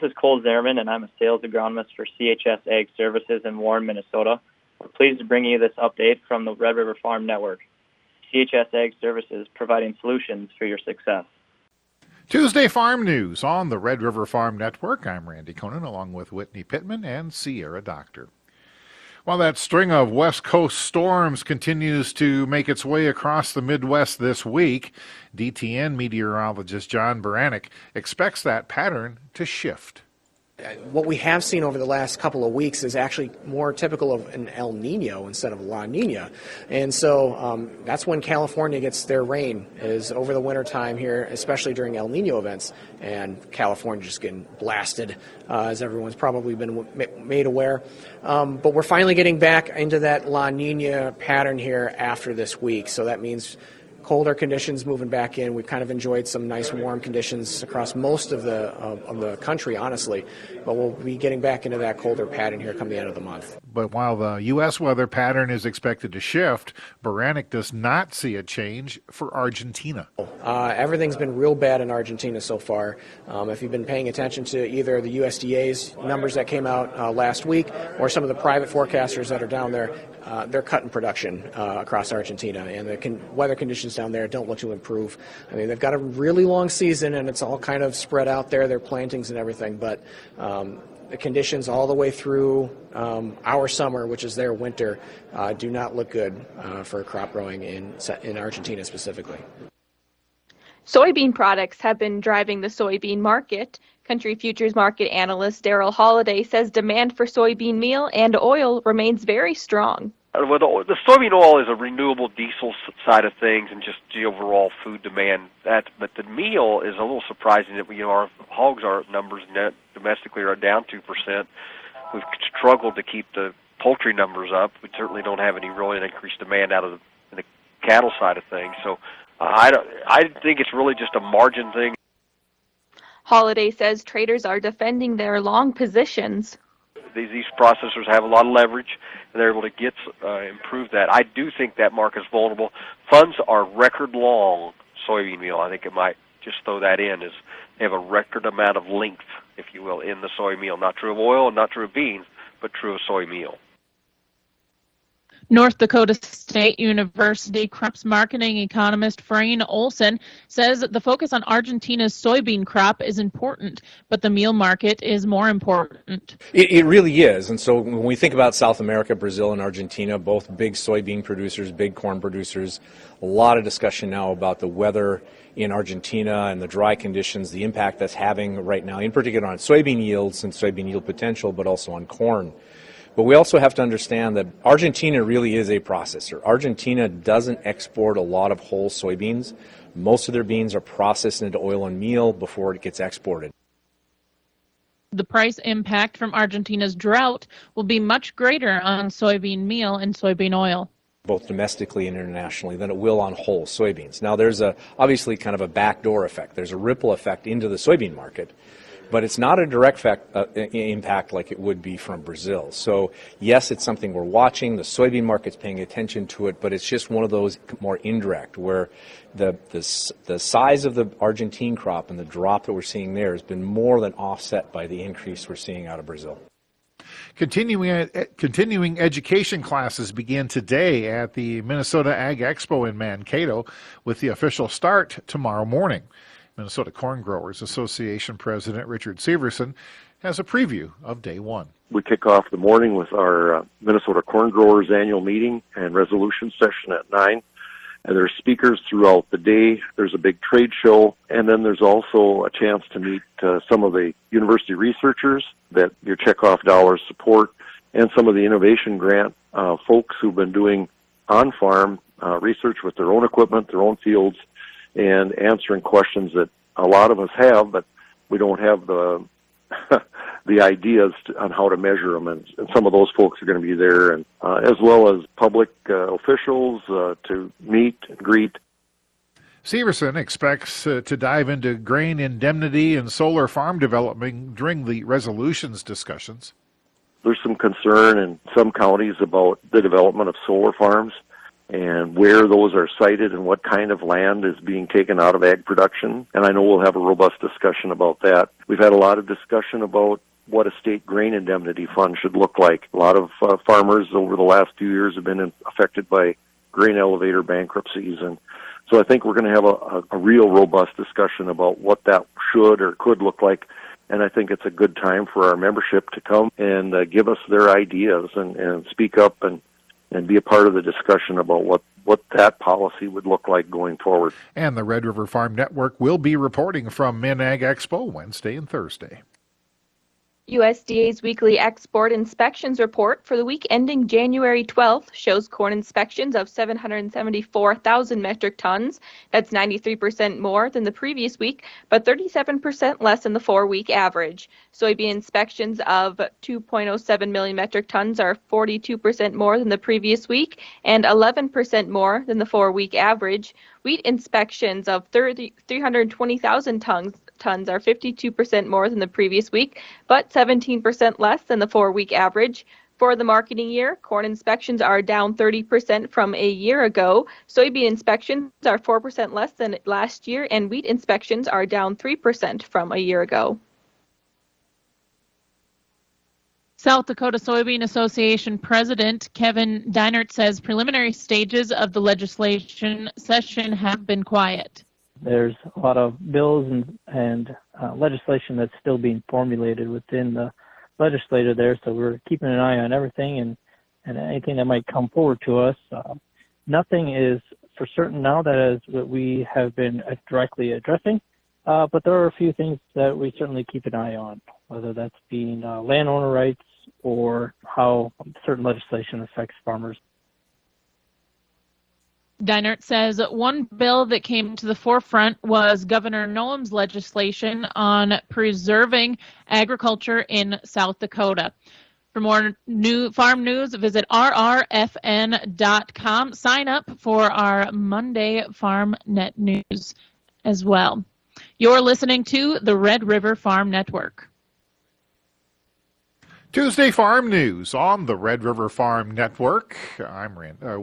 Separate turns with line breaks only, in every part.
This is Cole Zerman, and I'm a sales agronomist for CHS Ag Services in Warren, Minnesota. We're pleased to bring you this update from the Red River Farm Network. CHS Ag Services providing solutions for your success.
Tuesday Farm News on the Red River Farm Network. I'm Randy Koenen along with Whitney Pittman and Sierra Doctor. While that string of West Coast storms continues to make its way across the Midwest this week, DTN meteorologist John Baranick expects that pattern to shift
what we have seen over the last couple of weeks is actually more typical of an El Nino instead of La Nina. And so um, that's when California gets their rain, is over the winter time here, especially during El Nino events. And California just getting blasted, uh, as everyone's probably been made aware. Um, but we're finally getting back into that La Nina pattern here after this week. So that means colder conditions moving back in. We've kind of enjoyed some nice warm conditions across most of the uh, of the country, honestly. But we'll be getting back into that colder pattern here come the end of the month.
But while the U.S. weather pattern is expected to shift, Baranick does not see a change for Argentina.
Uh, everything's been real bad in Argentina so far. Um, if you've been paying attention to either the USDA's numbers that came out uh, last week or some of the private forecasters that are down there, uh, they're cutting production uh, across Argentina, and the con- weather conditions down there don't look to improve. I mean, they've got a really long season, and it's all kind of spread out there, their plantings and everything, but um, the conditions all the way through um, our summer, which is their winter, uh, do not look good uh, for crop growing in, in Argentina specifically.
Soybean products have been driving the soybean market. Country Futures Market analyst Darrell Holaday says demand for soybean meal and oil remains very strong.
Uh, well, the, soybean oil is a renewable diesel side of things, and just the overall food demand. That, but the meal is a little surprising that you know our hogs our numbers net domestically are down two percent. We've struggled to keep the poultry numbers up. We certainly don't have any really increased demand out of the, the cattle side of things. So I don't. I think it's really just a margin thing.
Holaday says traders are defending their long positions
these, these processors have a lot of leverage, and they're able to get uh, improve that. I do think that market is vulnerable. Funds are record long soybean meal. I think it might just throw that in is they have a record amount of length, if you will, in the soy meal. Not true of oil and not true of beans, but true of soy meal.
North Dakota State University crops marketing economist Frayne Olson says the focus on Argentina's soybean crop is important, but the meal market is more important.
It, it, really is. And so when we think about South America, Brazil, and Argentina, both big soybean producers, big corn producers, a lot of discussion now about the weather in Argentina and the dry conditions, the impact that's having right now, in particular on soybean yields and soybean yield potential, but also on corn. But we also have to understand that Argentina really is a processor. Argentina doesn't export a lot of whole soybeans. Most of their beans are processed into oil and meal before it gets exported.
The price impact from Argentina's drought will be much greater on soybean meal and soybean oil
both domestically and internationally than it will on whole soybeans. Now there's a obviously kind of a backdoor effect. There's a ripple effect into the soybean market but it's not a direct fact, uh, impact like it would be from Brazil. So yes, it's something we're watching. The soybean market's paying attention to it, but it's just one of those more indirect where the, the, the size of the Argentine crop and the drop that we're seeing there has been more than offset by the increase we're seeing out of Brazil.
Continuing, uh, continuing education classes begin today at the Minnesota Ag Expo in Mankato with the official start tomorrow morning. Minnesota Corn Growers Association President Richard Syverson has a preview of day one.
We kick off the morning with our uh, Minnesota Corn Growers annual meeting and resolution session at 9. And there's speakers throughout the day. There's a big trade show. And then there's also a chance to meet uh, some of the university researchers that your checkoff dollars support and some of the innovation grant uh, folks who've been doing on farm uh, research with their own equipment, their own fields, and answering questions that a lot of us have, but we don't have the the ideas to, on how to measure them. And, and, some of those folks are going to be there, and uh, as well as public uh, officials uh, to meet and greet.
Syverson expects uh, to dive into grain indemnity and solar farm development during the resolutions discussions.
There's some concern in some counties about the development of solar farms and where those are sited and what kind of land is being taken out of ag production. And I know we'll have a robust discussion about that. We've had a lot of discussion about what a state grain indemnity fund should look like. A lot of uh, farmers over the last few years have been affected by grain elevator bankruptcies and so I think we're going to have a, a, a real robust discussion about what that should or could look like and I think it's a good time for our membership to come and uh, give us their ideas and, and speak up and and be a part of the discussion about what what that policy would look like going forward.
And the Red River Farm Network will be reporting from MinAg Expo Wednesday and Thursday.
USDA's weekly export inspections report for the week ending January 12th shows corn inspections of 774,000 metric tons. That's 93% more than the previous week, but 37% less than the four week average. Soybean inspections of 2.07 million metric tons are 42% more than the previous week and 11% more than the four week average. Wheat inspections of 30, 320,000 tons tons are 52% more than the previous week, but 17% less than the four week average. For the marketing year, corn inspections are down 30% from a year ago. Soybean inspections are 4% less than last year, and wheat inspections are down 3% from a year ago.
South Dakota Soybean Association President Kevin Deinert says preliminary stages of the legislation session have been quiet.
There's a lot of bills and, and uh, legislation that's still being formulated within the legislature there, so we're keeping an eye on everything and, and anything that might come forward to us. Uh, nothing is for certain now that is what we have been directly addressing, uh, but there are a few things that we certainly keep an eye on, whether that's being uh, landowner rights or how certain legislation affects farmers.
Deinert says one bill that came to the forefront was Governor Noem's legislation on preserving agriculture in South Dakota. For more new farm news, visit rrfn.com. Sign up for our Monday Farm Net News as well. You're listening to the Red River Farm Network.
Tuesday Farm News on the Red River Farm Network. I'm Rand. Uh,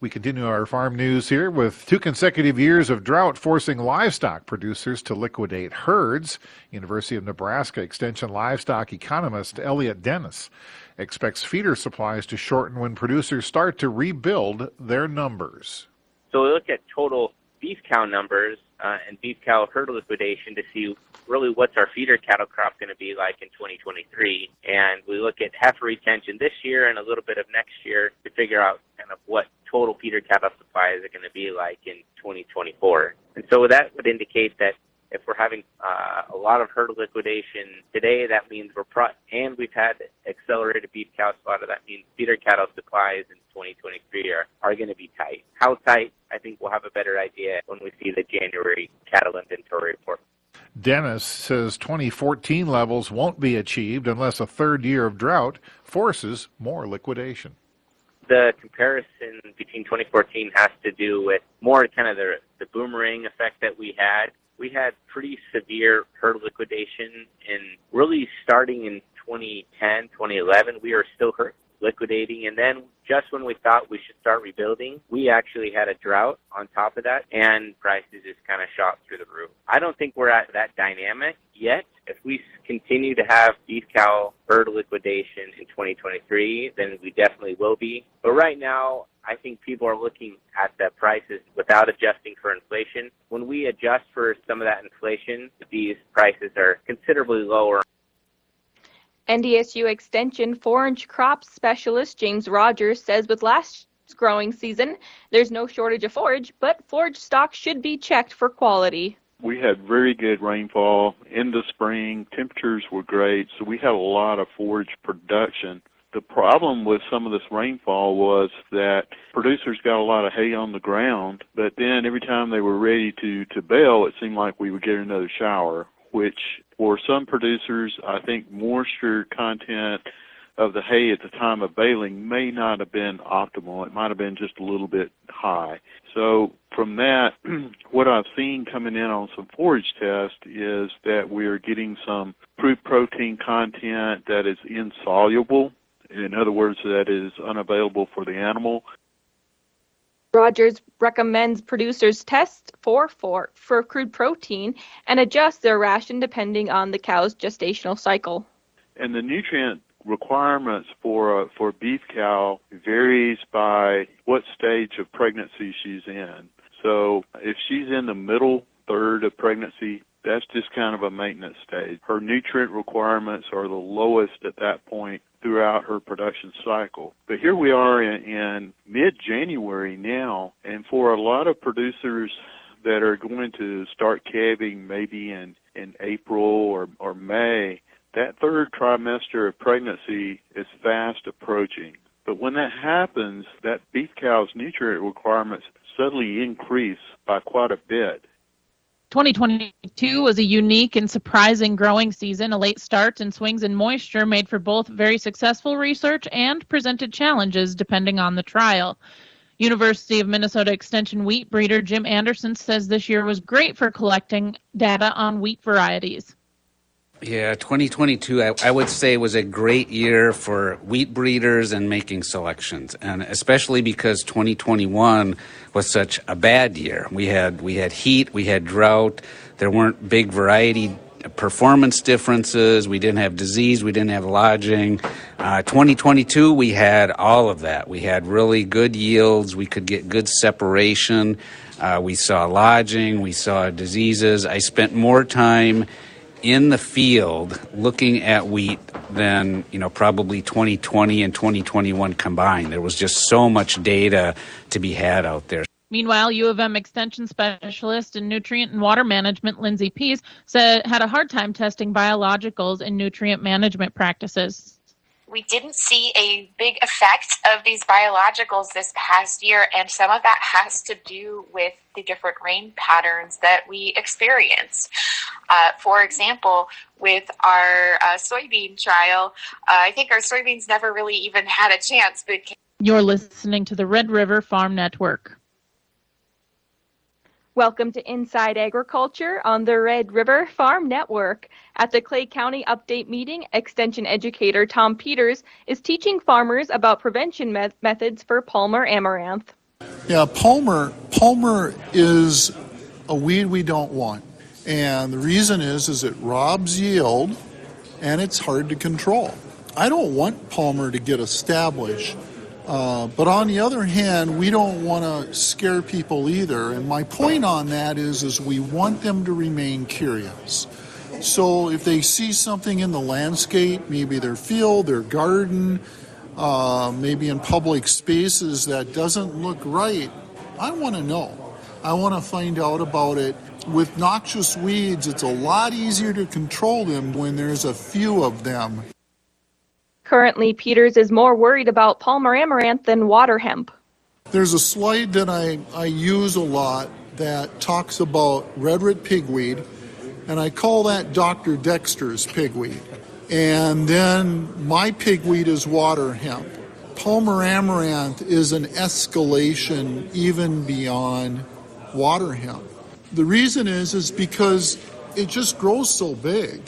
we continue our farm news here with two consecutive years of drought forcing livestock producers to liquidate herds. University of Nebraska Extension livestock economist Elliot Dennis expects feeder supplies to shorten when producers start to rebuild their numbers.
So we look at total beef cow numbers uh, and beef cow herd liquidation to see really what's our feeder cattle crop going to be like in 2023. And we look at heifer retention this year and a little bit of next year to figure out kind of what total feeder cattle supplies are going to be like in 2024. And so that would indicate that if we're having uh, a lot of herd liquidation today, that means we're pro- and we've had accelerated beef cow slaughter. That means feeder cattle supplies in 2023 are, are going to be tight. How tight? I think we'll have a better idea when we see the January cattle inventory report.
Dennis says 2014 levels won't be achieved unless a third year of drought forces more liquidation
the comparison between 2014 has to do with more kind of the, the boomerang effect that we had. We had pretty severe herd liquidation and really starting in 2010, 2011, we were still hurt, liquidating. And then just when we thought we should start rebuilding, we actually had a drought on top of that and prices just kind of shot through the roof. I don't think we're at that dynamic yet. If we continue to have beef cow herd liquidation in 2023, then we definitely will be. But right now, I think people are looking at the prices without adjusting for inflation. When we adjust for some of that inflation, these prices are considerably lower
NDSU Extension forage crop specialist James Rogers says with last growing season, there's no shortage of forage, but forage stock should be checked for quality.
We had very good rainfall in the spring. Temperatures were great, so we had a lot of forage production. The problem with some of this rainfall was that producers got a lot of hay on the ground, but then every time they were ready to, to bale, it seemed like we would get another shower, which for some producers, I think moisture content of the hay at the time of baling may not have been optimal. It might have been just a little bit high. So from that, what I've seen coming in on some forage tests is that we're getting some crude protein content that is insoluble. In other words, that is unavailable for the animal.
Rogers recommends producers test for, for, for crude protein and adjust their ration depending on the cow's gestational cycle.
And the nutrient requirements for a, for a beef cow varies by what stage of pregnancy she's in. So if she's in the middle third of pregnancy, that's just kind of a maintenance stage. Her nutrient requirements are the lowest at that point throughout her production cycle. But here we are in, in mid-January now, and for a lot of producers that are going to start calving maybe in, in April or, or May, that third trimester of pregnancy is fast approaching. But when that happens, that beef cow's nutrient requirements suddenly increase by quite a bit.
2022 was a unique and surprising growing season. A late start and swings in moisture made for both very successful research and presented challenges depending on the trial. University of Minnesota Extension wheat breeder Jim Anderson says this year was great for collecting data on wheat varieties.
Yeah, 2022, I, I, would say, was a great year for wheat breeders and making selections, and especially because 2021 was such a bad year. We had we had heat, we had drought. There weren't big variety performance differences. We didn't have disease. We didn't have lodging. Uh, 2022, we had all of that. We had really good yields. We could get good separation. Uh, we saw lodging. We saw diseases. I spent more time in the field looking at wheat than you know probably 2020 and 2021 combined. There was just so much data to be had out there.
Meanwhile, U of M extension specialist in nutrient and water management Lindsay Pease said had a hard time testing biologicals in nutrient management practices
we didn't see a big effect of these biologicals this past year, and some of that has to do with the different rain patterns that we experienced. Uh, for example, with our uh, soybean trial, uh, I think our soybeans never really even had a chance. But
you're listening to the Red River Farm Network.
Welcome to Inside Agriculture on the Red River Farm Network. At the Clay County Update Meeting, Extension Educator Tom Peters is teaching farmers about prevention me- methods for Palmer amaranth.
Yeah, Palmer Palmer is a weed we don't want. And the reason is is it robs yield and it's hard to control. I don't want Palmer to get established uh, but on the other hand, we don't want to scare people either. And my point on that is, is we want them to remain curious. So if they see something in the landscape, maybe their field, their garden, uh, maybe in public spaces that doesn't look right, I want to know. I want to find out about it. With noxious weeds, it's a lot easier to control them when there's a few of them.
Currently, Peters is more worried about Palmer amaranth than water hemp.
There's a slide that I, I use a lot that talks about red root pigweed, and I call that Dr. Dexter's pigweed. And then my pigweed is water hemp. Palmer amaranth is an escalation even beyond water hemp. The reason is is because it just grows so big.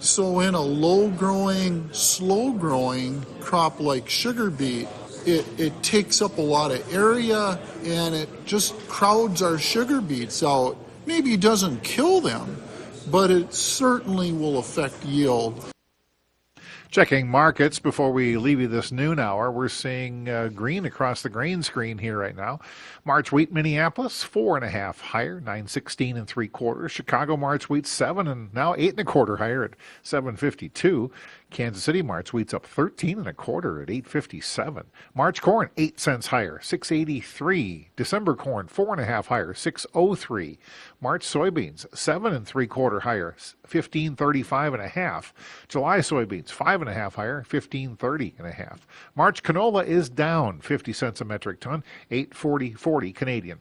So, in a low growing, slow growing crop like sugar beet, it, it takes up a lot of area and it just crowds our sugar beets out. Maybe doesn't kill them, but it certainly will affect yield.
Checking markets before we leave you this noon hour, we're seeing uh, green across the grain screen here right now. March wheat Minneapolis four and a half higher, nine sixteen and three quarters. Chicago March wheat seven and now eight and a quarter higher at seven fifty two. Kansas City March wheat's up 13 and a quarter at 857. March corn 8 cents higher, 683. December corn 4 and a half higher, 603. March soybeans 7 and 3 quarter higher, 1535 and a half. July soybeans 5 and a half higher, 1530 and a half. March canola is down 50 cents a metric ton, 840.40 Canadian.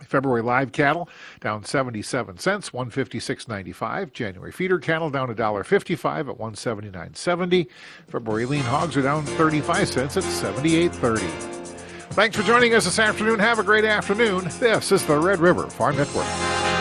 February live cattle down 77 cents, 156.95. January feeder cattle down $1.55 at 179.70. February lean hogs are down 35 cents at 78.30. Thanks for joining us this afternoon. Have a great afternoon. This is the Red River Farm Network.